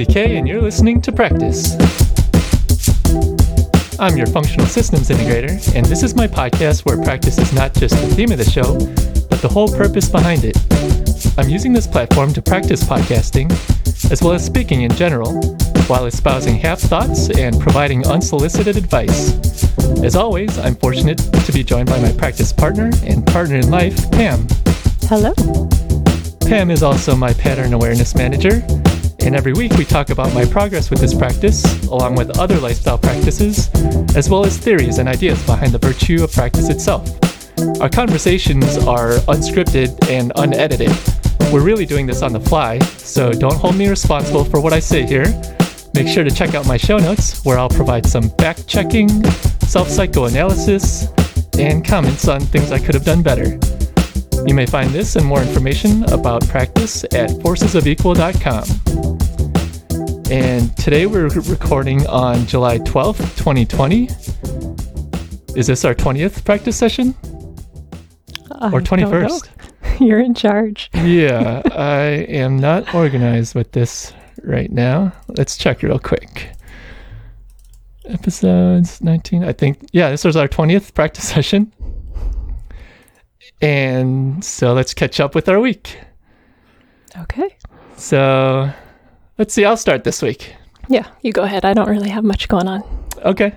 Hey yo, CK and you're listening to Practice. I'm your functional systems integrator, and this is my podcast where practice is not just the theme of the show, but the whole purpose behind it. I'm using this platform to practice podcasting, as well as speaking in general, while espousing half thoughts and providing unsolicited advice. As always, I'm fortunate to be joined by my practice partner and partner in life, Pam. Hello. Pam is also my pattern awareness manager, and every week we talk about my progress with this practice, along with other lifestyle practices, as well as theories and ideas behind the virtue of practice itself. Our conversations are unscripted and unedited. We're really doing this on the fly, so don't hold me responsible for what I say here. Make sure to check out my show notes, where I'll provide some fact checking, self psychoanalysis, and comments on things I could have done better. You may find this and more information about practice at forcesofequal.com. And today we're recording on July 12th, 2020. Is this our 20th practice session? I Or don't know. 21st? You're in charge. yeah, I am not organized with this right now. Let's check real quick. Episodes 19, I think. Yeah, this was our 20th practice session. And so let's catch up with our week. Okay. So let's see, I'll start this week. Yeah, you go ahead. I don't really have much going on. Okay.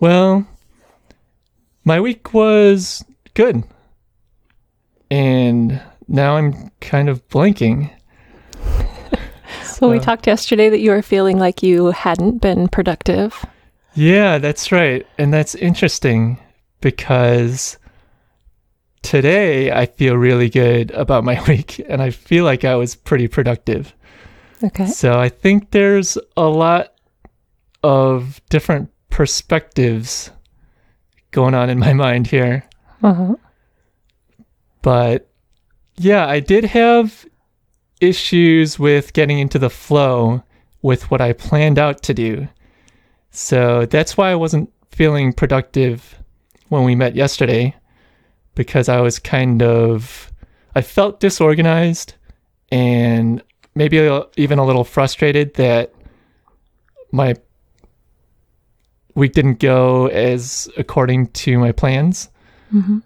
Well, my week was good. And now I'm kind of blanking. So we Uh, talked yesterday that you were feeling like you hadn't been productive. Yeah, that's right. And that's interesting because today I feel really good about my week and I feel like I was pretty productive. Okay. So I think there's a lot of different perspectives going on in my mind here. Uh-huh. But yeah, I did have issues with getting into the flow with what I planned out to do. So that's why I wasn't feeling productive when we met yesterday because I was kind of I felt disorganized and maybe even a little frustrated that my week didn't go as according to my plans. hmm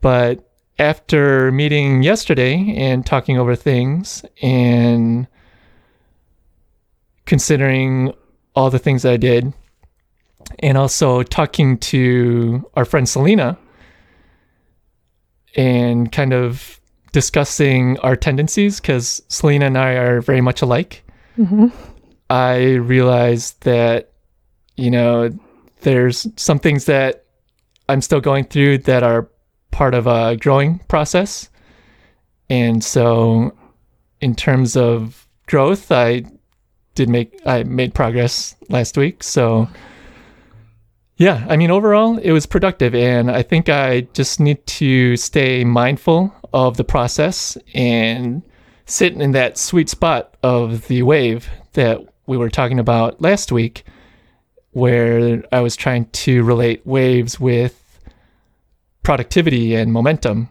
But after meeting yesterday and talking over things and considering all the things that I did, and also talking to our friend Selena and kind of discussing our tendencies, because Selena and I are very much alike. hmm I realized that, you know, there's some things that I'm still going through that are part of a growing process. And so, in terms of growth, I did make, I made progress last week. So, yeah, I mean, overall, it was productive. And I think I just need to stay mindful of the process and sit in that sweet spot of the wave that we were talking about last week, where I was trying to relate waves with productivity and momentum.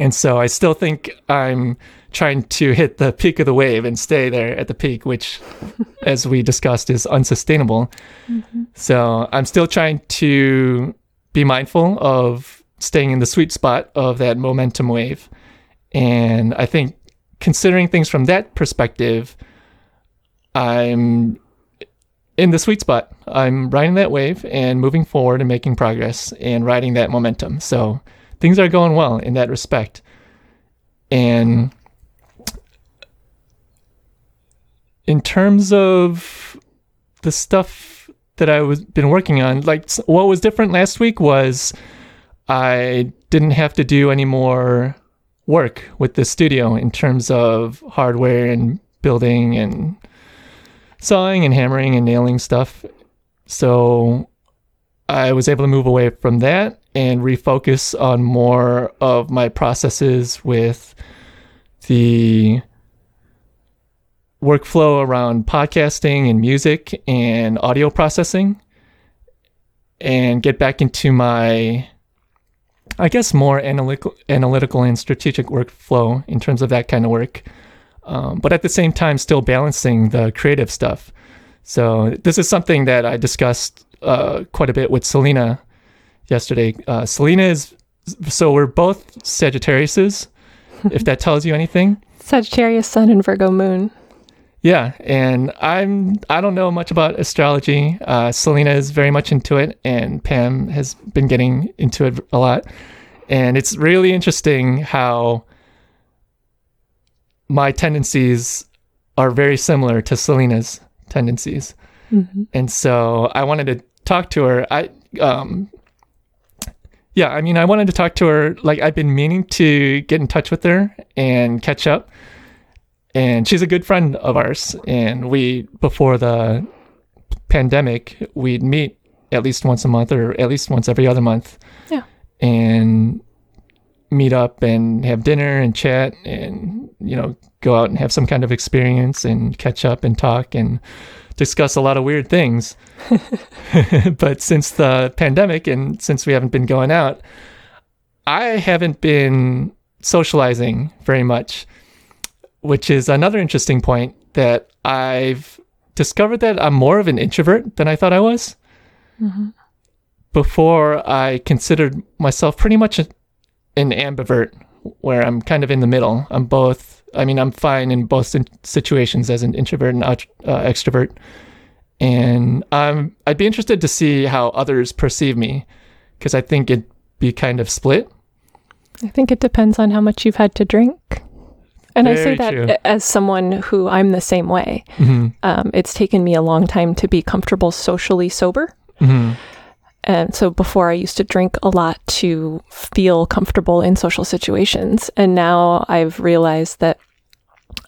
And so I still think I'm trying to hit the peak of the wave and stay there at the peak, which, as we discussed, is unsustainable. Mm-hmm. So I'm still trying to be mindful of staying in the sweet spot of that momentum wave. And I think considering things from that perspective, I'm in the sweet spot. I'm riding that wave and moving forward and making progress and riding that momentum. So things are going well in that respect. And mm-hmm. in terms of the stuff that I was been working on, like what was different last week was I didn't have to do any more work with the studio in terms of hardware and building and sawing and hammering and nailing stuff. So I was able to move away from that and refocus on more of my processes with the workflow around podcasting and music and audio processing and get back into my I guess more analytical analytical and strategic workflow in terms of that kind of work um, but at the same time, still balancing the creative stuff. So this is something that I discussed uh, quite a bit with Selena yesterday. Uh, Selena is so we're both Sagittariuses, if that tells you anything. Sagittarius Sun and Virgo Moon. Yeah, and I'm I don't know much about astrology. Uh, Selena is very much into it, and Pam has been getting into it a lot. And it's really interesting how my tendencies are very similar to Selena's tendencies. Mm-hmm. And so I wanted to talk to her. I um yeah, I mean I wanted to talk to her like I've been meaning to get in touch with her and catch up. And she's a good friend of ours and we before the pandemic, we'd meet at least once a month or at least once every other month. Yeah. And meet up and have dinner and chat and you know go out and have some kind of experience and catch up and talk and discuss a lot of weird things. but since the pandemic and since we haven't been going out, I haven't been socializing very much, which is another interesting point that I've discovered that I'm more of an introvert than I thought I was. Mm-hmm. Before I considered myself pretty much a, an ambivert, where I'm kind of in the middle. I'm both I mean, I'm fine in both situations as an introvert and uh, extrovert. And um, I'd be interested to see how others perceive me because I think it'd be kind of split. I think it depends on how much you've had to drink. And Very I say that true. as someone who I'm the same way. Mm-hmm. Um, it's taken me a long time to be comfortable socially sober. Mm-hmm. And so before I used to drink a lot to feel comfortable in social situations. And now I've realized that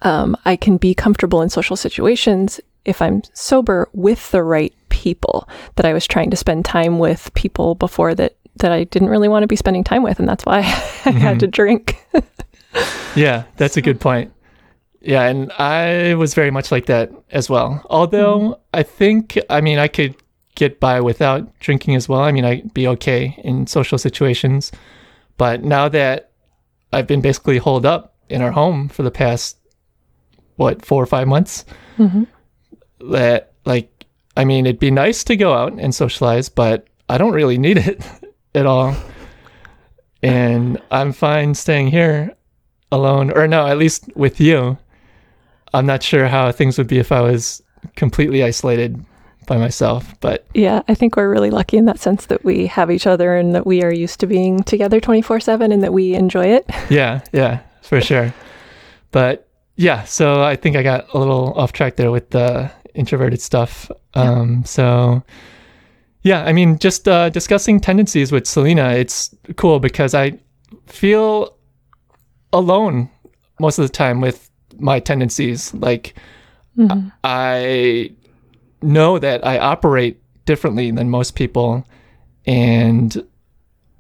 um, I can be comfortable in social situations if I'm sober with the right people that I was trying to spend time with people before that that I didn't really want to be spending time with and that's why I mm-hmm. had to drink. yeah, that's a good point. Yeah, and I was very much like that as well. Although mm-hmm. I think I mean I could get by without drinking as well. I mean, I'd be okay in social situations. But now that I've been basically holed up in our home for the past, what, four or five months, mm-hmm. that, like, I mean, it'd be nice to go out and socialize, but I don't really need it at all. And I'm fine staying here alone, or no, at least with you. I'm not sure how things would be if I was completely isolated by myself. But yeah, I think we're really lucky in that sense that we have each other and that we are used to being together 24 7 and that we enjoy it. yeah, yeah, for sure. But yeah, so I think I got a little off track there with the introverted stuff. Um, yeah. So yeah, I mean, just uh, discussing tendencies with Selena, it's cool because I feel alone most of the time with my tendencies. Like, mm-hmm. I know that I operate differently than most people. And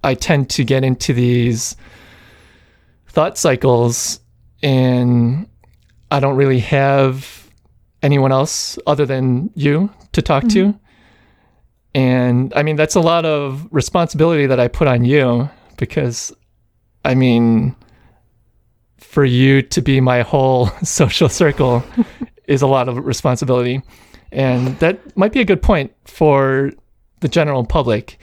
I tend to get into these thought cycles, and I don't really have anyone else other than you to talk mm-hmm. to. And I mean, that's a lot of responsibility that I put on you because, I mean, for you to be my whole social circle is a lot of responsibility. And that might be a good point for the general public.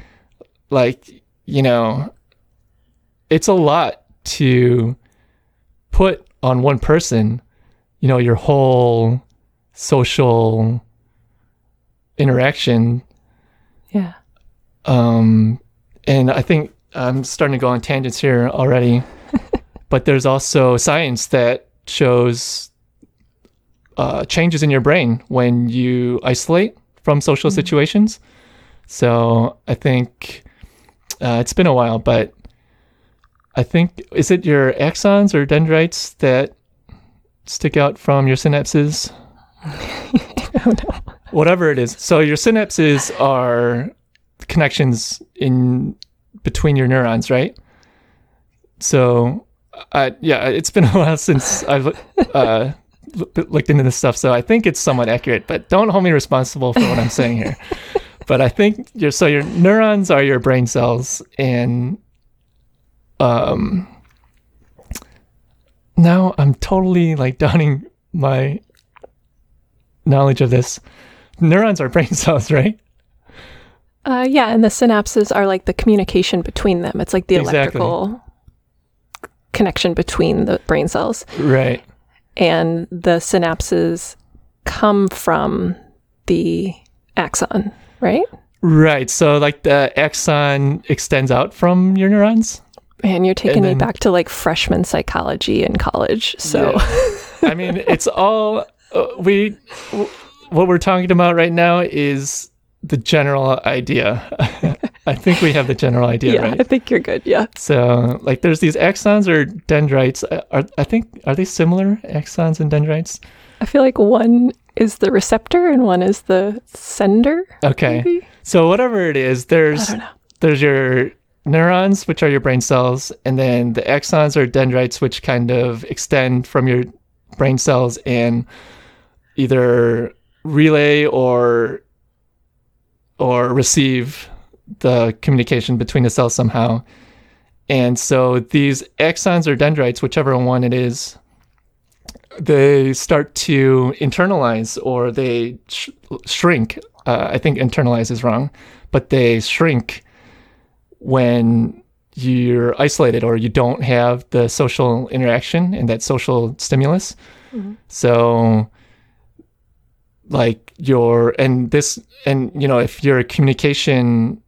Like, you know, it's a lot to put on one person, you know, your whole social interaction. Yeah. Um, and I think I'm starting to go on tangents here already, but there's also science that shows uh, changes in your brain when you isolate from social mm-hmm. situations. So I think uh, it's been a while, but I think is it your axons or dendrites that stick out from your synapses? oh, no. Whatever it is. So your synapses are connections in between your neurons, right? So, uh, yeah, it's been a while since I've uh, looked into this stuff, so I think it's somewhat accurate. But don't hold me responsible for what I'm saying here. but I think your so your neurons are your brain cells, and um, now I'm totally like downing my knowledge of this, neurons are brain cells, right? Uh, yeah, and the synapses are like the communication between them. It's like the Exactly. electrical connection between the brain cells. Right. And the synapses come from the axon, right? Right. So like the axon extends out from your neurons. And you're taking me back to like freshman psychology in college. So, I mean, it's all uh, we w- what we're talking about right now is the general idea. I think we have the general idea, yeah, I think you're good. Yeah. So, like, there's these axons or dendrites. Uh, Are I think are they similar axons and dendrites? I feel like one is the receptor and one is the sender. Okay. Maybe? So whatever it is, there's there's your neurons, which are your brain cells, and then the axons or dendrites, which kind of extend from your brain cells and either relay or or receive the communication between the cells somehow. And so these axons or dendrites, whichever one it is, they start to internalize or they sh- shrink. Uh, I think internalize is wrong, but they shrink when you're isolated or you don't have the social interaction and that social stimulus. So, like your and this and you know if your communication,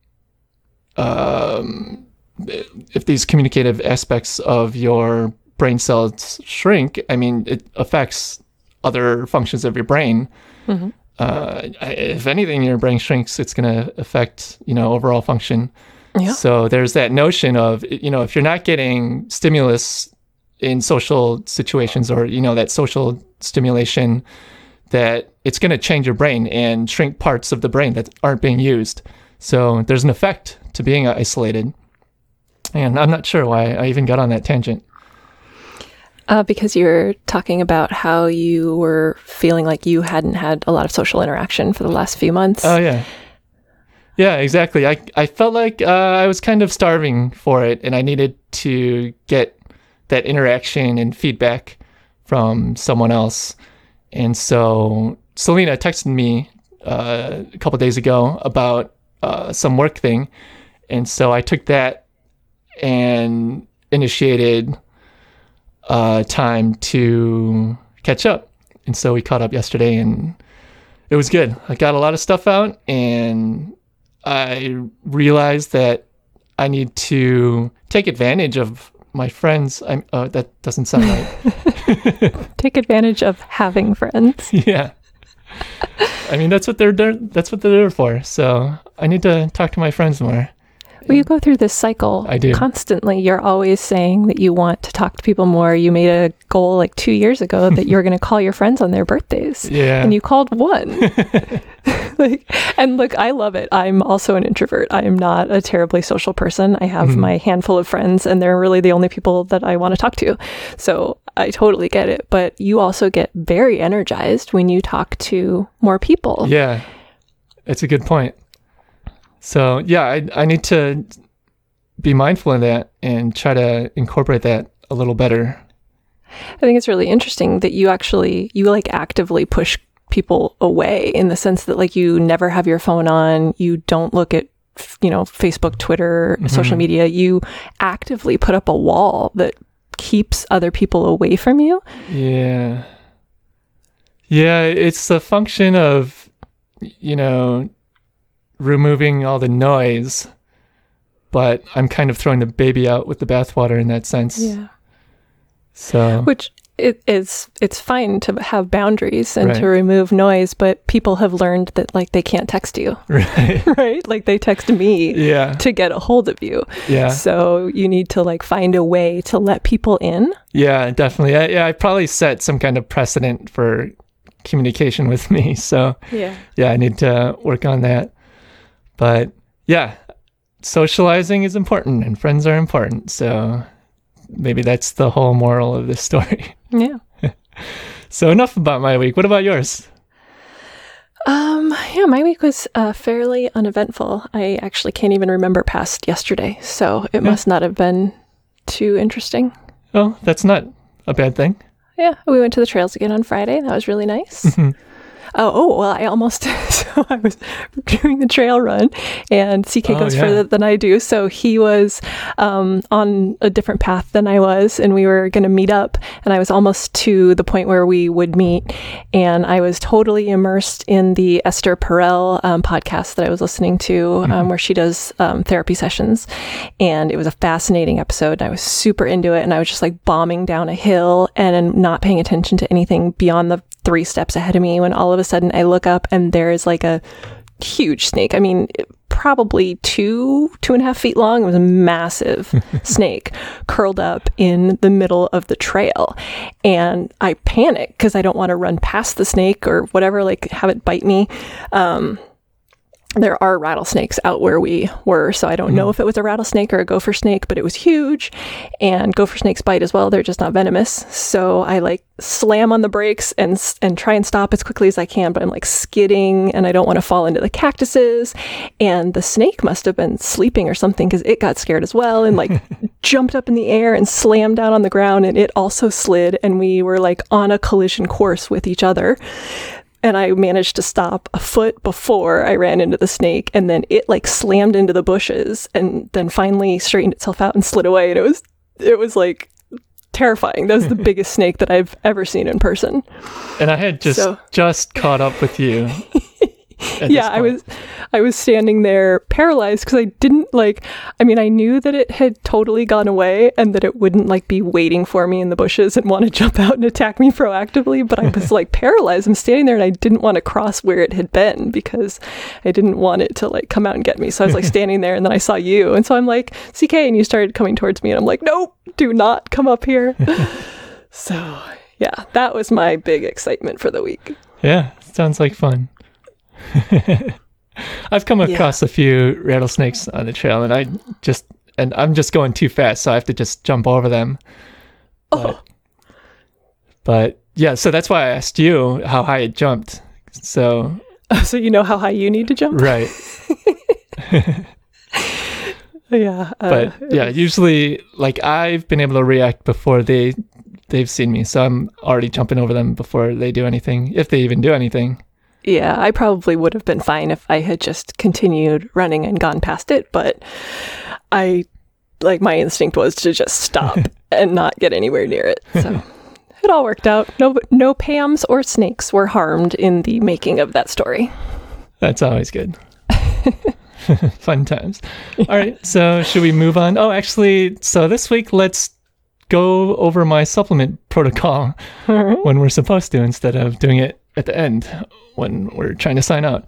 um, if these communicative aspects of your brain cells shrink, I mean it affects other functions of your brain. Mhm. Uh, if anything, your brain shrinks, it's going to affect you know overall function. Yeah. So there's that notion of you know if you're not getting stimulus in social situations or you know that social stimulation that it's going to change your brain and shrink parts of the brain that aren't being used. So there's an effect to being isolated. And I'm not sure why I even got on that tangent. Uh, because you're talking about how you were feeling like you hadn't had a lot of social interaction for the last few months. Oh yeah. Yeah, exactly. I I felt like uh, I was kind of starving for it, and I needed to get that interaction and feedback from someone else. And so Selena texted me uh, a couple days ago about uh, some work thing, and so I took that and initiated uh, time to catch up. And so we caught up yesterday, and it was good. I got a lot of stuff out, and I realized that I need to take advantage of my friends. I'm, uh, that doesn't sound right. Take advantage of having friends. yeah. I mean, that's what they're there. That's what they're there for. So I need to talk to my friends more. Well, you go through this cycle I do. constantly. You're always saying that you want to talk to people more. You made a goal like two years ago that you were going to call your friends on their birthdays. Yeah. And you called one. like, and look, I love it. I'm also an introvert. I am not a terribly social person. I have Mhm. my handful of friends, and they're really the only people that I want to talk to. So I totally get it. But you also get very energized when you talk to more people. Yeah, it's a good point. So yeah, I I need to be mindful of that and try to incorporate that a little better. I think it's really interesting that you actually you like actively push people away in the sense that like you never have your phone on, you don't look at you know Facebook, Twitter, social Mhm. media. You actively put up a wall that keeps other people away from you. Yeah. Yeah, it's a function of you know removing all the noise, but I'm kind of throwing the baby out with the bathwater in that sense. Yeah. So Which it is it's fine to have boundaries and to remove noise, but people have learned that like they can't text you, right. right? Like they text me Yeah. to get a hold of you. Yeah. So you need to like find a way to let people in. Yeah, definitely. I, yeah, I probably set some kind of precedent for communication with me. So Yeah. yeah, I need to work on that. But yeah, socializing is important and friends are important. So maybe that's the whole moral of this story. Yeah. So enough about my week. What about yours? Um, yeah, my week was uh, fairly uneventful. I actually can't even remember past yesterday, so it Yeah. must not have been too interesting. Oh, that's not a bad thing. Yeah, we went to the trails again on Friday. That was really nice. Mhm. Oh, oh, well, I almost, so I was doing the trail run and CK Oh, goes yeah. further than I do. So he was um, on a different path than I was, and we were going to meet up. And I was almost to the point where we would meet. And I was totally immersed in the Esther Perel um, podcast that I was listening to, um, where she does um, therapy sessions. And it was a fascinating episode. And I was super into it. And I was just like bombing down a hill and not paying attention to anything beyond the three steps ahead of me when all of a sudden I look up and there is like a huge snake. I mean, probably two, two and a half feet long. It was a massive snake curled up in the middle of the trail. And I panic because I don't want to run past the snake or whatever, like have it bite me. Um, there are rattlesnakes out where we were, so I don't know mm-hmm. if it was a rattlesnake or a gopher snake, but it was huge. And gopher snakes bite as well; they're just not venomous. So I like slam on the brakes and and try and stop as quickly as I can, but I'm like skidding, and I don't want to fall into the cactuses. And the snake must have been sleeping or something because it got scared as well and like jumped up in the air and slammed down on the ground, and it also slid, and we were like on a collision course with each other and I managed to stop a foot before I ran into the snake, and then it like slammed into the bushes, and then finally straightened itself out and slid away. And it was it was like terrifying. That was the biggest snake that I've ever seen in person. And I had just So- just caught up with you. yeah, I was I was standing there paralyzed because I didn't like. I mean, I knew that it had totally gone away and that it wouldn't like be waiting for me in the bushes and want to jump out and attack me proactively. But I was like paralyzed. I'm standing there and I didn't want to cross where it had been because I didn't want it to like come out and get me. So I was like standing there and then I saw you and so I'm like CK and you started coming towards me and I'm like nope, do not come up here. so yeah, that was my big excitement for the week. Yeah, sounds like fun. I've come across a few rattlesnakes on the trail, and I just and I'm just going too fast, so I have to just jump over them. But, but yeah, so that's why I asked you how high it jumped. So So you know how high you need to jump. right, Yeah. Uh, but yeah, usually like I've been able to react before they they've seen me, so I'm already jumping over them before they do anything, if they even do anything. Yeah, I probably would have been fine if I had just continued running and gone past it, but I like my instinct was to just stop and not get anywhere near it. So it all worked out. No no Pams or snakes were harmed in the making of that story. That's always good. Fun times. All right, so should we move on? Oh, actually, so this week let's go over my supplement protocol right. when we're supposed to instead of doing it at the end when we're trying to sign out.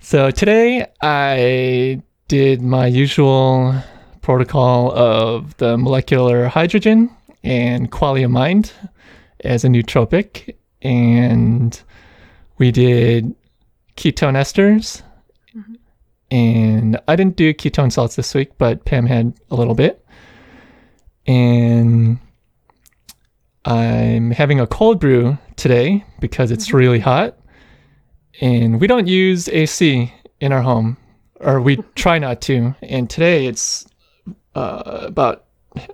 So today I did my usual protocol of the molecular hydrogen and qualia mind as a nootropic and we did ketone esters mm-hmm. and I didn't do ketone salts this week, but Pam had a little bit. And I'm having a cold brew today because it's really hot. And we don't use AC in our home, or we try not to. And today it's uh, about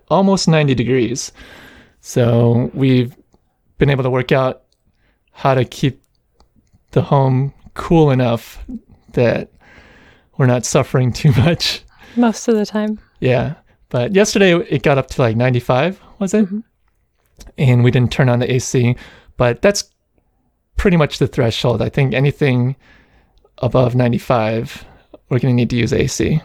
almost 90 degrees. So we've been able to work out how to keep the home cool enough that we're not suffering too much. Most of the time. Yeah. But yesterday it got up to like 95, was it? Mhm. And we didn't turn on the AC. But that's pretty much the threshold. I think anything above 95, we're going to need to use AC.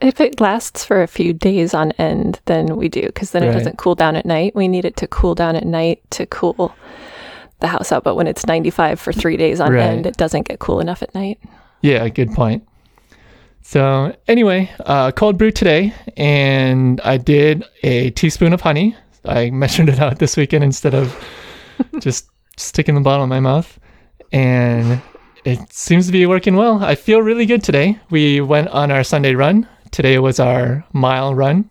If it lasts for a few days on end, then we do, because then Right. it doesn't cool down at night. We need it to cool down at night to cool the house out. But when it's 95 for three days on Right. end, it doesn't get cool enough at night. Yeah, good point. So anyway, uh, cold brew today, and I did a teaspoon of honey. I measured it out this weekend instead of just sticking the bottle in my mouth, and it seems to be working well. I feel really good today. We went on our Sunday run. Today was our mile run,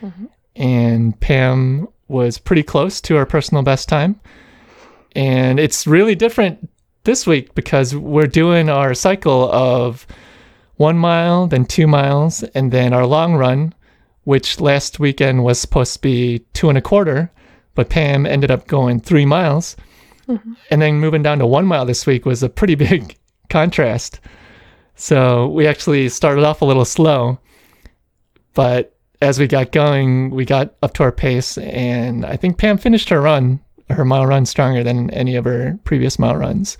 mm-hmm. and Pam was pretty close to our personal best time. And it's really different this week because we're doing our cycle of one mile, then two miles, and then our long run, which last weekend was supposed to be two and a quarter, but Pam ended up going three miles. Mm-hmm. And then moving down to one mile this week was a pretty big contrast. So we actually started off a little slow, but as we got going, we got up to our pace, and I think Pam finished her run, her mile run, stronger than any of her previous mile runs.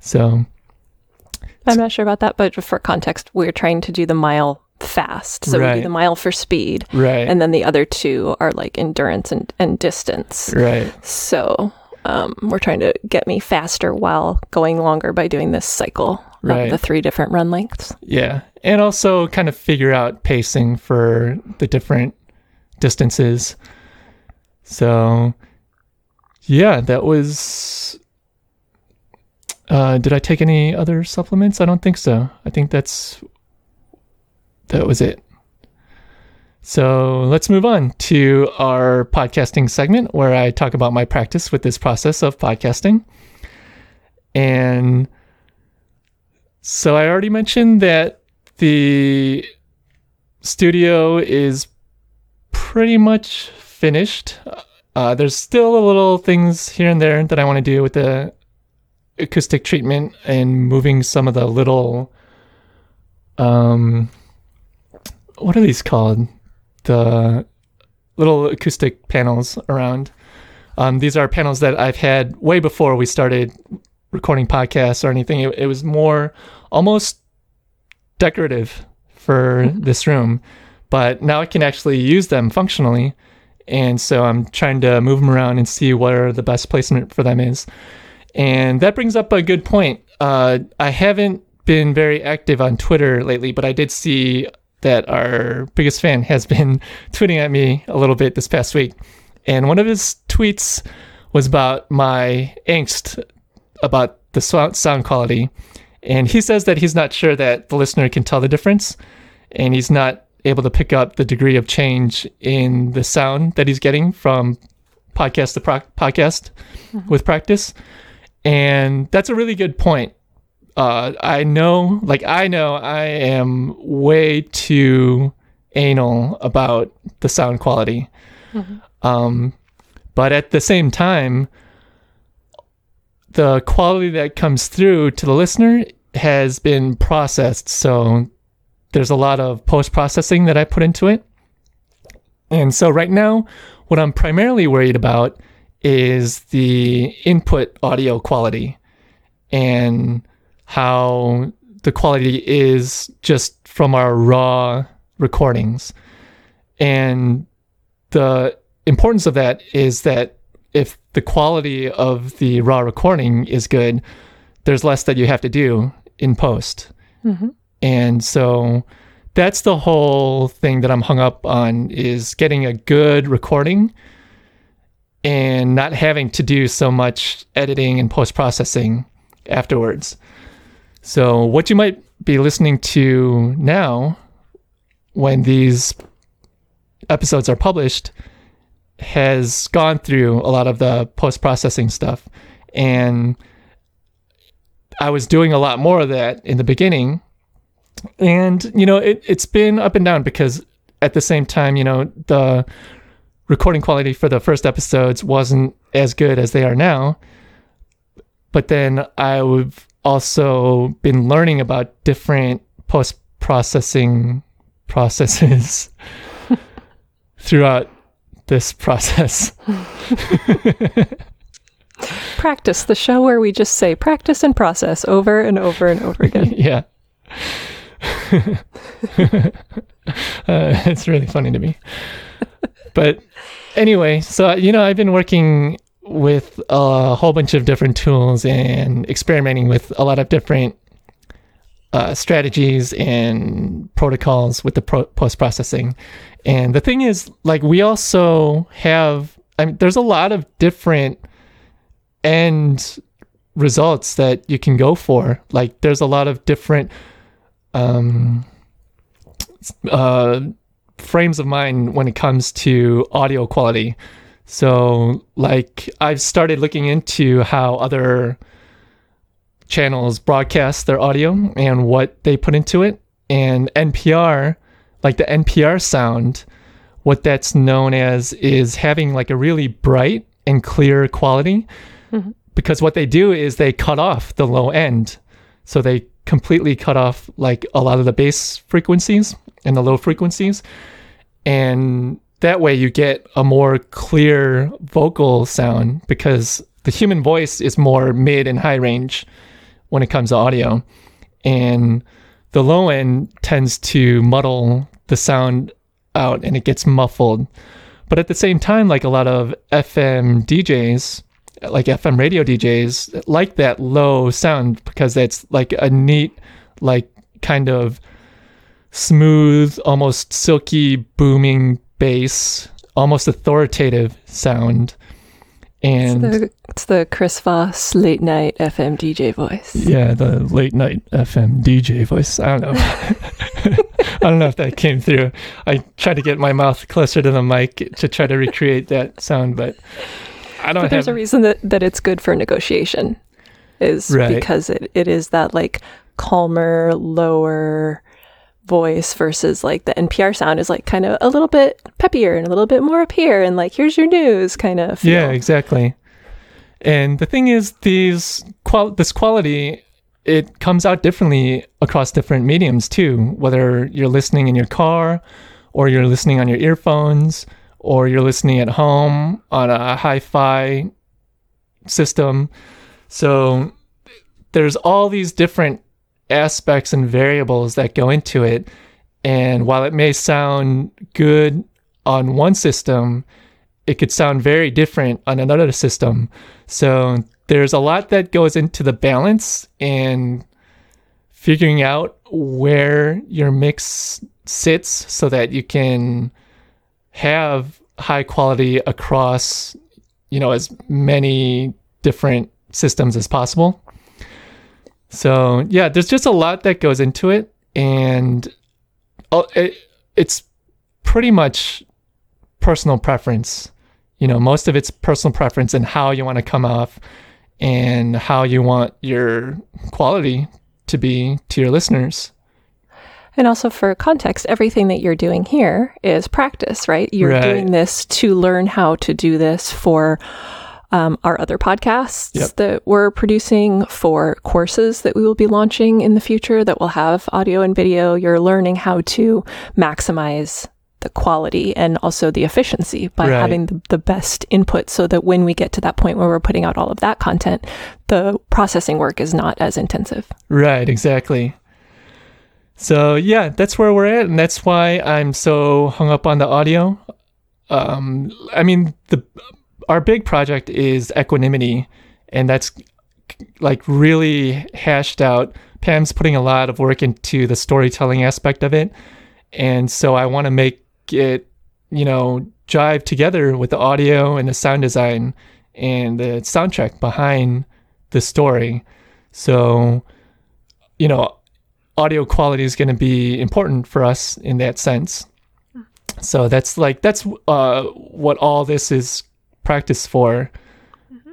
So I'm not sure about that, but for context, we're trying to do the mile fast. So we do the mile for speed, right, and then the other two are like endurance and, and distance. right, So um, we're trying to get me faster while going longer by doing this cycle Right. of the three different run lengths. yeah, and also kind of figure out pacing for the different distances. So yeah, that was. Uh, did I take any other supplements? I don't think so. I think that's that was it. So let's move on to our podcasting segment where I talk about my practice with this process of podcasting. And so I already mentioned that the studio is pretty much finished. Uh, there's still a little things here and there that I want to do with the acoustic treatment and moving some of the little um what are these called? The little acoustic panels around. Um, these are panels that i've had way before we started recording podcasts or anything. It, it was more almost decorative for this room but now i can actually use them functionally. And so i'm trying to move them around and see where the best placement for them is. And that brings up a good point. Uh, I haven't been very active on Twitter lately, but I did see that our biggest fan has been tweeting at me a little bit this past week. And one of his tweets was about my angst about the sound quality. And he says that he's not sure that the listener can tell the difference. And he's not able to pick up the degree of change in the sound that he's getting from podcast to pro- podcast mm-hmm. with practice. And that's a really good point. Uh, I know, like, I know I am way too anal about the sound quality. Um, but at the same time, the quality that comes through to the listener has been processed. So there's a lot of post processing that I put into it. And so right now, what I'm primarily worried about is the input audio quality and how the quality is just from our raw recordings. And the importance of that is that if the quality of the raw recording is good, there's less that you have to do in post. Mm-hmm. And so that's the whole thing that I'm hung up on is getting a good recording and not having to do so much editing and post processing afterwards. So, what you might be listening to now when these episodes are published has gone through a lot of the post processing stuff. And I was doing a lot more of that in the beginning. And, you know, it, it's been up and down because at the same time, you know, the recording quality for the first episodes wasn't as good as they are now. But then I've also been learning about different post processing processes throughout this process. Practice, the show where we just say practice and process over and over and over again. yeah. uh, it's really funny to me. But anyway, so, you know, I've been working with a whole bunch of different tools and experimenting with a lot of different uh, strategies and protocols with the pro- post processing. And the thing is, like, we also have, I mean, there's a lot of different end results that you can go for. Like, there's a lot of different um, uh, frames of mind when it comes to audio quality. So, like, I've started looking into how other channels broadcast their audio and what they put into it. And NPR, like the NPR sound, what that's known as is having like a really bright and clear quality. Mhm. Because what they do is they cut off the low end. So they completely cut off like a lot of the bass frequencies and the low frequencies. And that way you get a more clear vocal sound because the human voice is more mid and high range when it comes to audio. And the low end tends to muddle the sound out and it gets muffled. But at the same time, like a lot of FM DJs, like FM radio DJs, like that low sound because it's like a neat, like kind of smooth, almost silky, booming bass, almost authoritative sound. And It's the, it's the Chris Voss late night FM DJ voice. yeah, the late night FM DJ voice. I don't know. I don't know if that came through. I tried to get my mouth closer to the mic to try to recreate that sound, but I don't But there's have. a reason that, that it's good for negotiation, is Right. because it, it is that like calmer, lower voice versus like the NPR sound is like kind of a little bit peppier and a little bit more up here and like here's your news kind of feel. Yeah, exactly. And the thing is, these qual- this quality it comes out differently across different mediums too. Whether you're listening in your car, or you're listening on your earphones, or you're listening at home on a hi-fi system. So there's all these different aspects and variables that go into it. And while it may sound good on one system, it could sound very different on another system. So there's a lot that goes into the balance and figuring out where your mix sits so that you can have high quality across, you know, as many different systems as possible. So yeah, there's just a lot that goes into it, and oh, it, it's pretty much personal preference. You know, most of it's personal preference and how you want to come off, and how you want your quality to be to your listeners. And also for context, everything that you're doing here is practice, right? You're Right. doing this to learn how to do this for um, our other podcasts Yep. that we're producing, for courses that we will be launching in the future that will have audio and video. You're learning how to maximize the quality and also the efficiency by Right. having the, the best input so that when we get to that point where we're putting out all of that content, the processing work is not as intensive. Right, exactly. So yeah, that's where we're at, and that's why I'm so hung up on the audio. Um, I mean, the our big project is equanimity, and that's like really hashed out. Pam's putting a lot of work into the storytelling aspect of it, and so I want to make it, you know, jive together with the audio and the sound design and the soundtrack behind the story. So, you know, audio quality is going to be important for us in that sense. So that's like that's uh, what all this is practice for,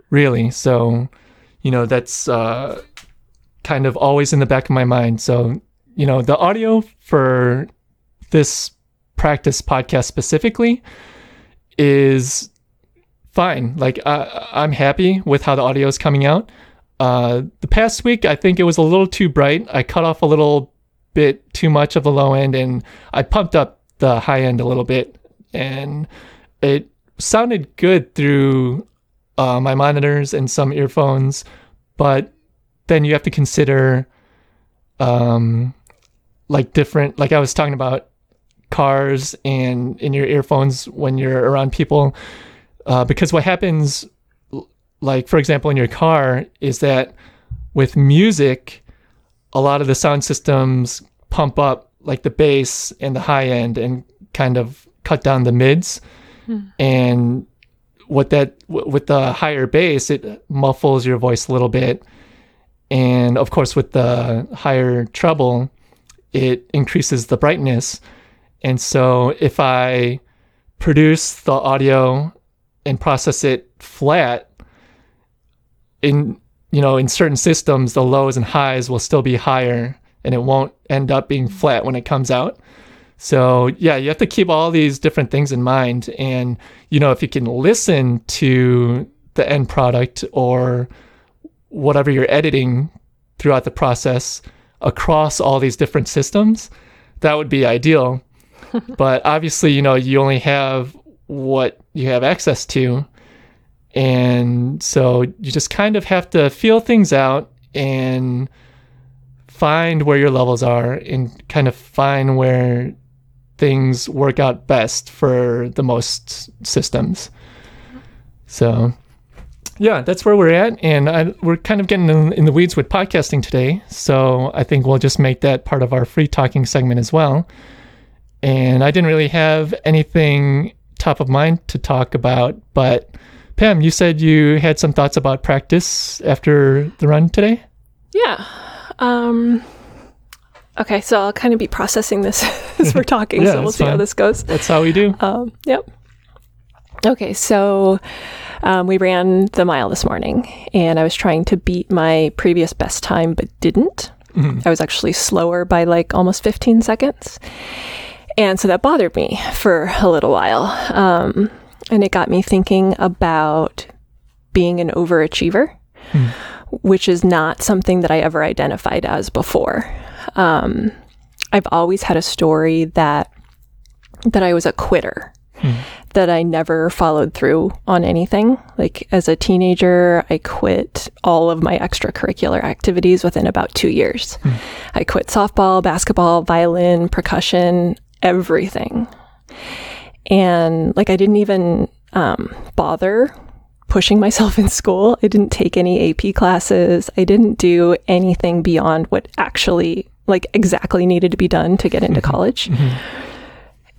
really. So, you know, that's uh, kind of always in the back of my mind. So, you know, the audio for this practice podcast specifically is fine. Like I, I'm happy with how the audio is coming out. Uh, the past week, I think it was a little too bright. I cut off a little bit too much of the low end, and I pumped up the high end a little bit, and it sounded good through uh, my monitors and some earphones. But then you have to consider, um, like different. Like I was talking about cars and in your earphones when you're around people, uh, because what happens like for example in your car is that with music a lot of the sound systems pump up like the bass and the high end and kind of cut down the mids and what that with the higher bass it muffles your voice a little bit. And of course with the higher treble it increases the brightness. And so if i produce the audio and process it flat in you know in certain systems the lows and highs will still be higher and it won't end up being flat when it comes out So, yeah, you have to keep all these different things in mind. And, you know, if you can listen to the end product or whatever you're editing throughout the process across all these different systems, that would be ideal. but obviously, you know, you only have what you have access to. And so you just kind of have to feel things out and find where your levels are and kind of find where things work out best for the most systems. So, yeah, that's where we're at. And I, we're kind of getting in, in, the weeds with podcasting today. So, I think we'll just make that part of our free talking segment as well. And I didn't really have anything top of mind to talk about, but Pam, you said you had some thoughts about practice after the run today? Yeah. Um, okay, so I'll kind of be processing this as we're talking, yeah, so we'll see fine. how this goes. That's how we do. Um, yep. Okay, so um, we ran the mile this morning, and I was trying to beat my previous best time, but didn't. Mm-hmm. I was actually slower by like almost 15 seconds. And so that bothered me for a little while. Um, and it got me thinking about being an overachiever. Mm which is not something that I ever identified as before. Um, I've always had a story that that I was a quitter, hmm. that I never followed through on anything. Like as a teenager, I quit all of my extracurricular activities within about two years. Hmm. I quit softball, basketball, violin, percussion, everything. And like I didn't even um, bother pushing myself in school. I didn't take any AP classes. I didn't do anything beyond what actually, like, exactly needed to be done to get into mm-hmm. college. Mm-hmm.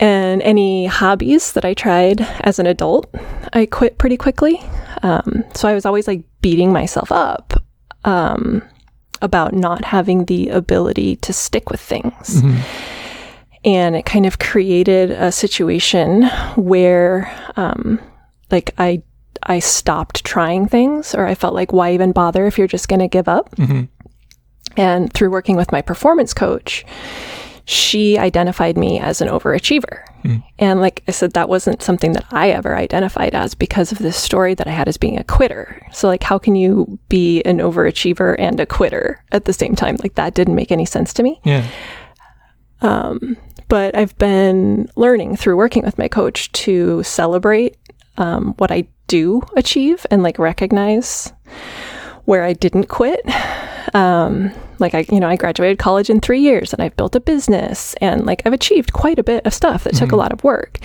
And any hobbies that I tried as an adult, I quit pretty quickly. Um, so I was always like beating myself up um, about not having the ability to stick with things. Mm-hmm. And it kind of created a situation where, um, like, I I stopped trying things, or I felt like, why even bother if you're just going to give up? Mm-hmm. And through working with my performance coach, she identified me as an overachiever. Mm. And like I said, that wasn't something that I ever identified as because of this story that I had as being a quitter. So, like, how can you be an overachiever and a quitter at the same time? Like, that didn't make any sense to me. Yeah. Um, but I've been learning through working with my coach to celebrate um, what I do achieve and like recognize where I didn't quit. Um, like I, you know, I graduated college in three years and I've built a business and like I've achieved quite a bit of stuff that mm-hmm. took a mm-hmm. lot of work.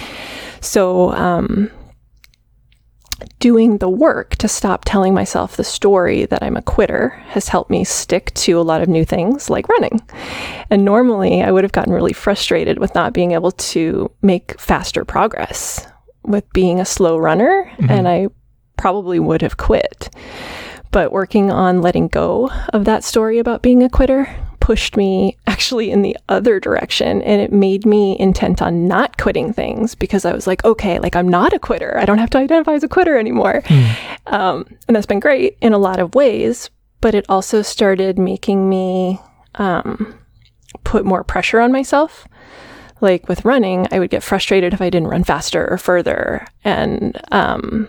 So, um, doing the work to stop telling myself the story that I'm a quitter has helped me stick to a lot of new things like running. And normally I would have gotten really frustrated with not being able to make faster progress with being a slow runner, mm-hmm. and I probably would have quit. But working on letting go of that story about being a quitter pushed me actually in the other direction and it made me intent on not quitting things because I was like, okay, like I'm not a quitter. I don't have to identify as a quitter anymore. Mm. Um, and that's been great in a lot of ways, but it also started making me um, put more pressure on myself like with running, I would get frustrated if I didn't run faster or further. And um,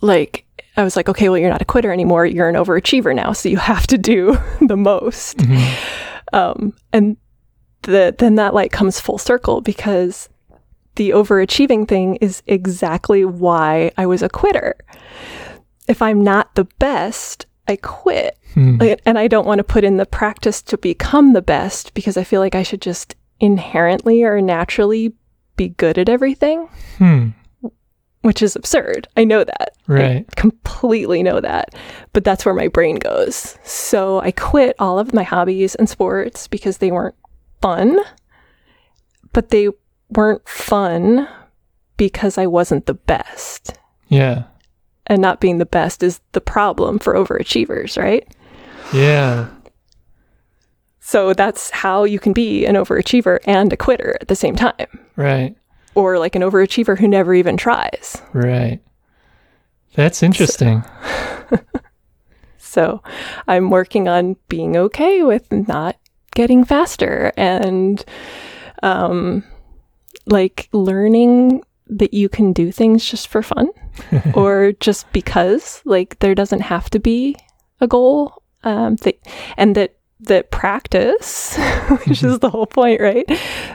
like, I was like, okay, well, you're not a quitter anymore. You're an overachiever now. So you have to do the most. Mm-hmm. Um, and the, then that like comes full circle because the overachieving thing is exactly why I was a quitter. If I'm not the best, I quit. Like, and I don't want to put in the practice to become the best because I feel like I should just inherently or naturally be good at everything. Hmm. Which is absurd. I know that. Right. I completely know that. But that's where my brain goes. So I quit all of my hobbies and sports because they weren't fun. But they weren't fun because I wasn't the best. Yeah. And not being the best is the problem for overachievers, right? Yeah. So that's how you can be an overachiever and a quitter at the same time. Right. Or like an overachiever who never even tries. Right. That's interesting. So, so I'm working on being okay with not getting faster and um, like learning that you can do things just for fun or just because like there doesn't have to be a goal um, and that that practice which is the whole point right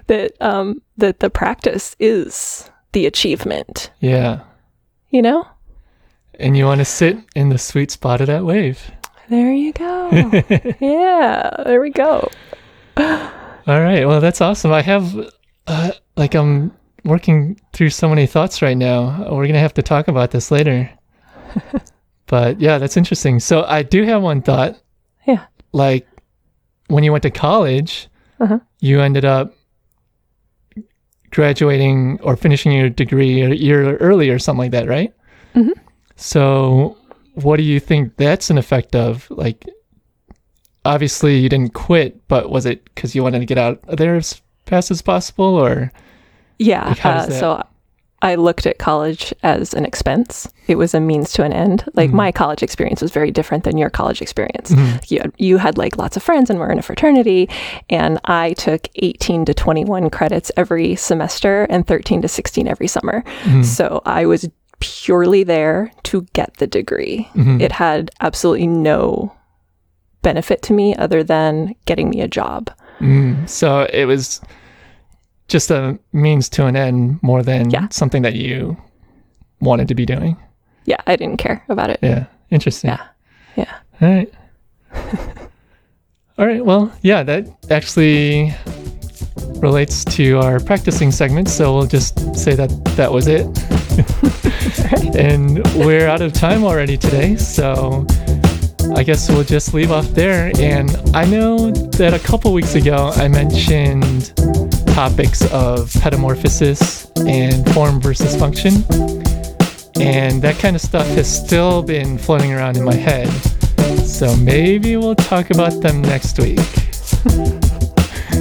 that um that the practice is the achievement Yeah. you know And you want to sit in the sweet spot of that wave. there you go yeah there we go All right. Well, that's awesome. I have, uh, like, I'm working through so many thoughts right now. We're going to have to talk about this later. but yeah, that's interesting. So I do have one thought. Yeah. Like, when you went to college, Uh-huh. you ended up graduating or finishing your degree a year early or something like that, right? Mhm. So, what do you think that's an effect of? Like, obviously you didn't quit, but was it because you wanted to get out of there as fast as possible, or Yeah. Like, uh, so I looked at college as an expense. It was a means to an end. Like Mhm. my college experience was very different than your college experience. Mhm. You had, you had like lots of friends and were in a fraternity, and I took 18 to 21 credits every semester and 13 to 16 every summer. Mhm. So I was purely there to get the degree. Mhm. It had absolutely no benefit to me other than getting me a job. Mm, so it was just a means to an end more than Yeah. something that you wanted to be doing. Yeah, I didn't care about it. Yeah, interesting. Yeah. Yeah. All right. All right. Well, yeah, that actually relates to our practicing segment. So we'll just say that that was it. and we're out of time already today. So I guess we'll just leave off there. And I know that a couple weeks ago I mentioned topics of pedomorphosis and form versus function. And that kind of stuff has still been floating around in my head. So maybe we'll talk about them next week.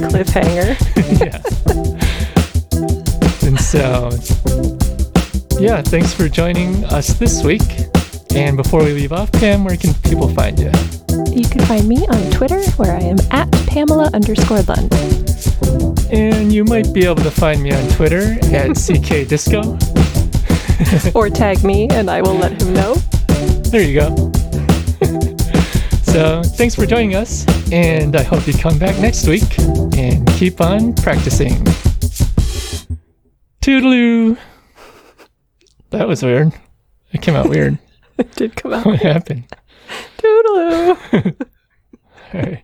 Cliffhanger. yeah. And so, yeah, thanks for joining us this week. And before we leave off, Pam, where can people find you? You can find me on Twitter where I am at Pamela underscore Lund. And you might be able to find me on Twitter at CKDisco. or tag me and I will let him know. There you go. so, thanks for joining us, and I hope you come back next week and keep on practicing. Toodaloo! That was weird. It came out weird. It did come out. what happened? Toodaloo. All right.